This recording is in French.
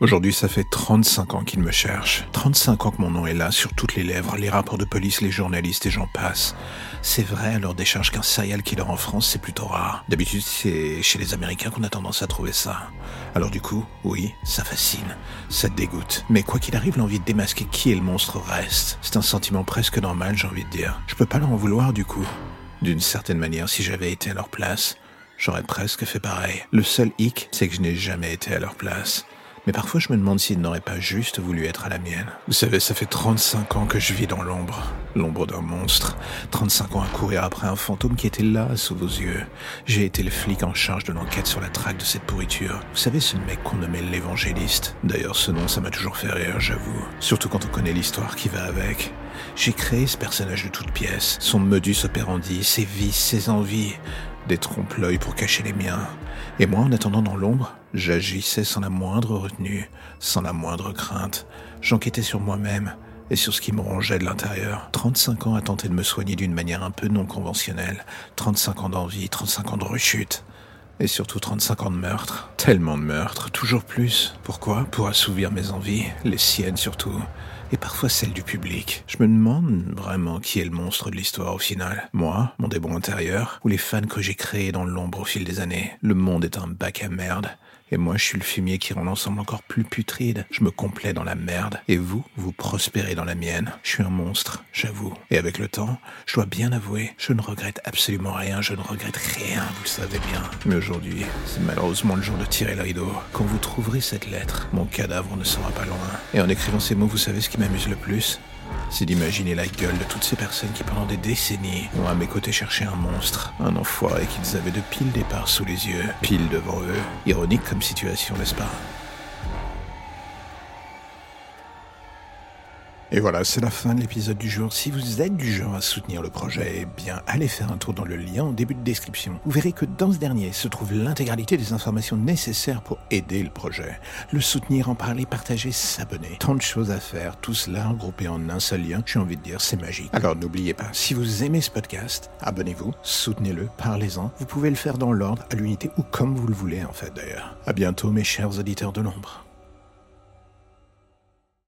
Aujourd'hui, ça fait 35 ans qu'il me cherche. 35 ans que mon nom est là, sur toutes les lèvres, les rapports de police, les journalistes et j'en passe. C'est vrai alors des charges qu'un serial killer en France, c'est plutôt rare. D'habitude, c'est chez les Américains qu'on a tendance à trouver ça. Alors du coup, oui, ça fascine, ça dégoûte. Mais quoi qu'il arrive, l'envie de démasquer qui est le monstre reste. C'est un sentiment presque normal, j'ai envie de dire. Je peux pas leur en vouloir du coup. D'une certaine manière, si j'avais été à leur place, j'aurais presque fait pareil. Le seul hic, c'est que je n'ai jamais été à leur place. Mais parfois je me demande s'il n'aurait pas juste voulu être à la mienne. Vous savez, ça fait 35 ans que je vis dans l'ombre. L'ombre d'un monstre. 35 ans à courir après un fantôme qui était là, sous vos yeux. J'ai été le flic en charge de l'enquête sur la traque de cette pourriture. Vous savez, ce mec qu'on nommait l'évangéliste. D'ailleurs, ce nom, ça m'a toujours fait rire, j'avoue. Surtout quand on connaît l'histoire qui va avec. J'ai créé ce personnage de toutes pièces. Son modus operandi, ses vices, ses envies des trompe-l'œil pour cacher les miens. Et moi, en attendant dans l'ombre, j'agissais sans la moindre retenue, sans la moindre crainte. J'enquêtais sur moi-même et sur ce qui me rongeait de l'intérieur. 35 ans à tenter de me soigner d'une manière un peu non conventionnelle. 35 ans d'envie, 35 ans de rechute. Et surtout 35 ans de meurtre. Tellement de meurtres, toujours plus. Pourquoi? Pour assouvir mes envies, les siennes surtout et parfois celle du public. Je me demande vraiment qui est le monstre de l'histoire au final. Moi, mon démon intérieur, ou les fans que j'ai créés dans l'ombre au fil des années. Le monde est un bac à merde. Et moi, je suis le fumier qui rend l'ensemble encore plus putride. Je me complais dans la merde. Et vous, vous prospérez dans la mienne. Je suis un monstre, j'avoue. Et avec le temps, je dois bien avouer, je ne regrette absolument rien. Je ne regrette rien, vous le savez bien. Mais aujourd'hui, c'est malheureusement le jour de tirer le rideau. Quand vous trouverez cette lettre, mon cadavre ne sera pas loin. Et en écrivant ces mots, vous savez ce qui m'amuse le plus? C'est d'imaginer la gueule de toutes ces personnes qui pendant des décennies ont à mes côtés cherché un monstre, un enfoiré qu'ils avaient de pile départ sous les yeux, pile devant eux. Ironique comme situation, n'est-ce pas? Et voilà, c'est la fin de l'épisode du jour. Si vous êtes du genre à soutenir le projet, eh bien, allez faire un tour dans le lien en début de description. Vous verrez que dans ce dernier se trouve l'intégralité des informations nécessaires pour aider le projet. Le soutenir, en parler, partager, s'abonner. Tant de choses à faire, tout cela regroupé en un seul lien. J'ai envie de dire, c'est magique. Alors n'oubliez pas, si vous aimez ce podcast, abonnez-vous, soutenez-le, parlez-en. Vous pouvez le faire dans l'ordre, à l'unité ou comme vous le voulez en fait d'ailleurs. À bientôt mes chers auditeurs de l'ombre.